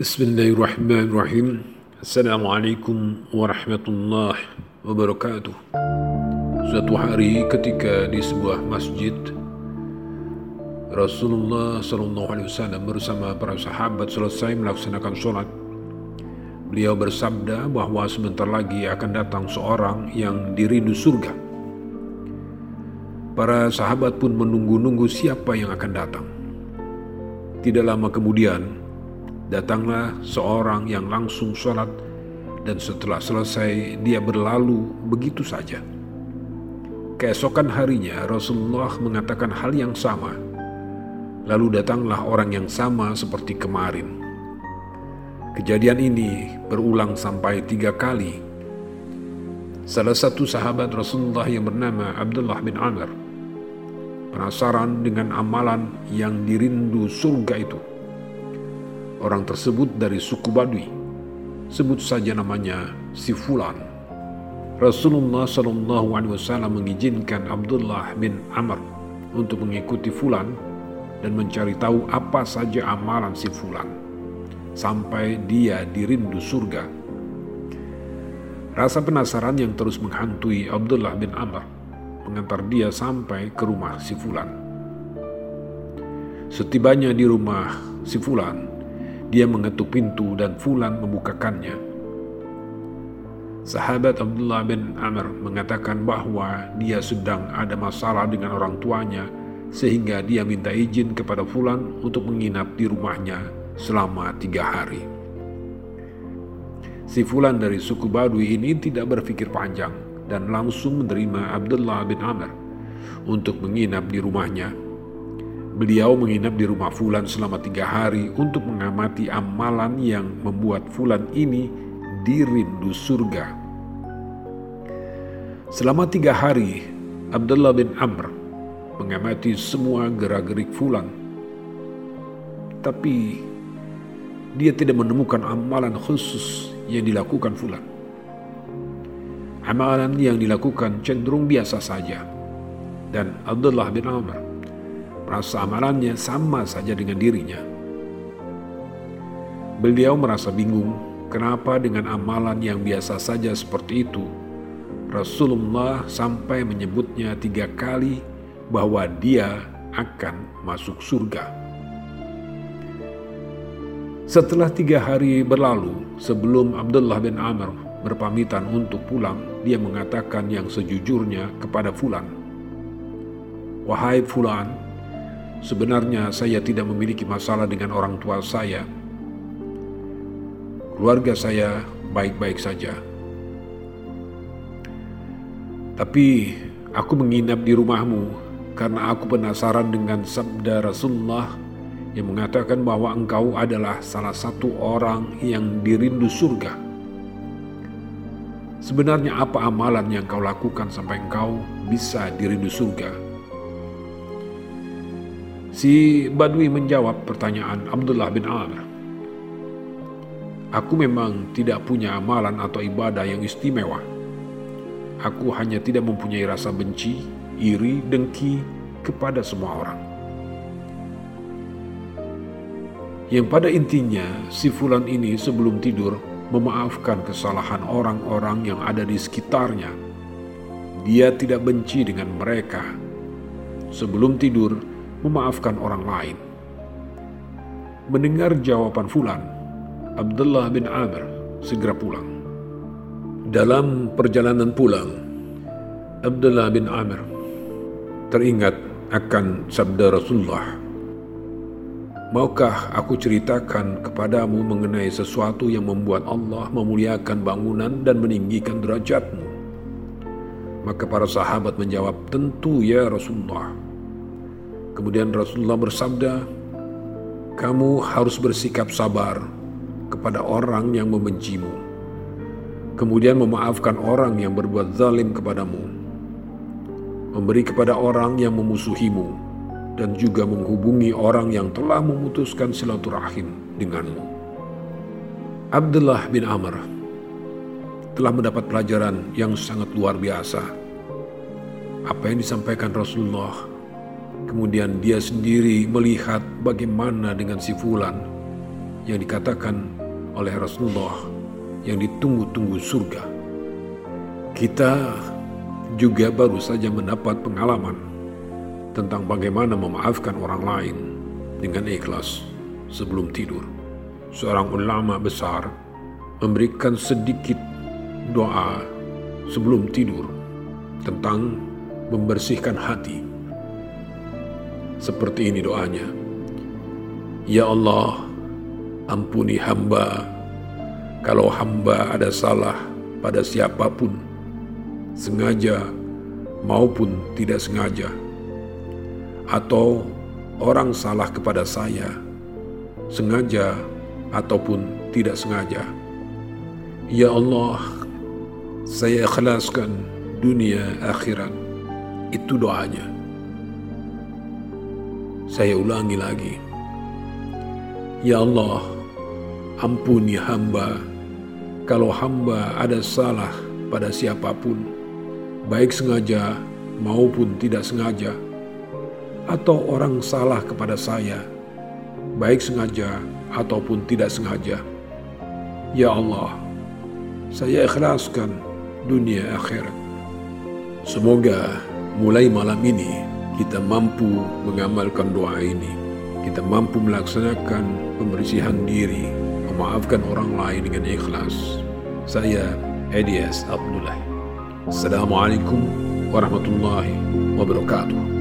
Bismillahirrahmanirrahim. Assalamualaikum warahmatullahi wabarakatuh. Suatu hari ketika di sebuah masjid Rasulullah Sallallahu Alaihi Wasallam bersama para sahabat selesai melaksanakan sholat. Beliau bersabda bahwa sebentar lagi akan datang seorang yang dirindu surga. Para sahabat pun menunggu-nunggu siapa yang akan datang. Tidak lama kemudian, Datanglah seorang yang langsung sholat dan setelah selesai dia berlalu begitu saja. Keesokan harinya Rasulullah mengatakan hal yang sama. Lalu datanglah orang yang sama seperti kemarin. Kejadian ini berulang sampai tiga kali. Salah satu sahabat Rasulullah yang bernama Abdullah bin Amr penasaran dengan amalan yang dirindu surga itu Orang tersebut dari suku Badui. Sebut saja namanya si Fulan. Rasulullah Shallallahu Alaihi Wasallam mengizinkan Abdullah bin Amr untuk mengikuti Fulan dan mencari tahu apa saja amalan si Fulan sampai dia dirindu surga. Rasa penasaran yang terus menghantui Abdullah bin Amr mengantar dia sampai ke rumah si Fulan. Setibanya di rumah si Fulan, dia mengetuk pintu dan Fulan membukakannya. Sahabat Abdullah bin Amr mengatakan bahwa dia sedang ada masalah dengan orang tuanya sehingga dia minta izin kepada Fulan untuk menginap di rumahnya selama tiga hari. Si Fulan dari suku Badui ini tidak berpikir panjang dan langsung menerima Abdullah bin Amr untuk menginap di rumahnya Beliau menginap di rumah Fulan selama tiga hari untuk mengamati amalan yang membuat Fulan ini dirindu surga. Selama tiga hari, Abdullah bin Amr mengamati semua gerak-gerik Fulan. Tapi dia tidak menemukan amalan khusus yang dilakukan Fulan. Amalan yang dilakukan cenderung biasa saja. Dan Abdullah bin Amr Rasa amalannya sama saja dengan dirinya. Beliau merasa bingung kenapa dengan amalan yang biasa saja seperti itu, Rasulullah sampai menyebutnya tiga kali bahwa dia akan masuk surga. Setelah tiga hari berlalu, sebelum Abdullah bin Amr berpamitan untuk pulang, dia mengatakan yang sejujurnya kepada Fulan. Wahai Fulan, Sebenarnya saya tidak memiliki masalah dengan orang tua saya. Keluarga saya baik-baik saja. Tapi aku menginap di rumahmu karena aku penasaran dengan sabda Rasulullah yang mengatakan bahwa engkau adalah salah satu orang yang dirindu surga. Sebenarnya apa amalan yang kau lakukan sampai engkau bisa dirindu surga? Si Badui menjawab pertanyaan Abdullah bin Amr. Aku memang tidak punya amalan atau ibadah yang istimewa. Aku hanya tidak mempunyai rasa benci, iri, dengki kepada semua orang. Yang pada intinya, si Fulan ini sebelum tidur memaafkan kesalahan orang-orang yang ada di sekitarnya. Dia tidak benci dengan mereka. Sebelum tidur, memaafkan orang lain. Mendengar jawaban Fulan, Abdullah bin Amr segera pulang. Dalam perjalanan pulang, Abdullah bin Amr teringat akan sabda Rasulullah. Maukah aku ceritakan kepadamu mengenai sesuatu yang membuat Allah memuliakan bangunan dan meninggikan derajatmu? Maka para sahabat menjawab, tentu ya Rasulullah. Kemudian Rasulullah bersabda, "Kamu harus bersikap sabar kepada orang yang membencimu, kemudian memaafkan orang yang berbuat zalim kepadamu, memberi kepada orang yang memusuhimu, dan juga menghubungi orang yang telah memutuskan silaturahim denganmu." Abdullah bin Amr telah mendapat pelajaran yang sangat luar biasa. Apa yang disampaikan Rasulullah Kemudian dia sendiri melihat bagaimana dengan si Fulan. yang dikatakan oleh Rasulullah yang ditunggu-tunggu surga. Kita juga baru saja mendapat pengalaman tentang bagaimana memaafkan orang lain dengan ikhlas sebelum tidur. Seorang ulama besar memberikan sedikit doa sebelum tidur tentang membersihkan hati. Seperti ini doanya. Ya Allah, ampuni hamba kalau hamba ada salah pada siapa pun, sengaja maupun tidak sengaja, atau orang salah kepada saya, sengaja ataupun tidak sengaja. Ya Allah, saya ikhlaskan dunia akhirat. Itu doanya. Saya ulangi lagi. Ya Allah, ampuni hamba kalau hamba ada salah pada siapa pun, baik sengaja maupun tidak sengaja, atau orang salah kepada saya, baik sengaja ataupun tidak sengaja. Ya Allah, saya ikhlaskan dunia akhirat. Semoga mulai malam ini kita mampu mengamalkan doa ini. Kita mampu melaksanakan pembersihan diri, memaafkan orang lain dengan ikhlas. Saya Edias Abdullah. Assalamualaikum warahmatullahi wabarakatuh.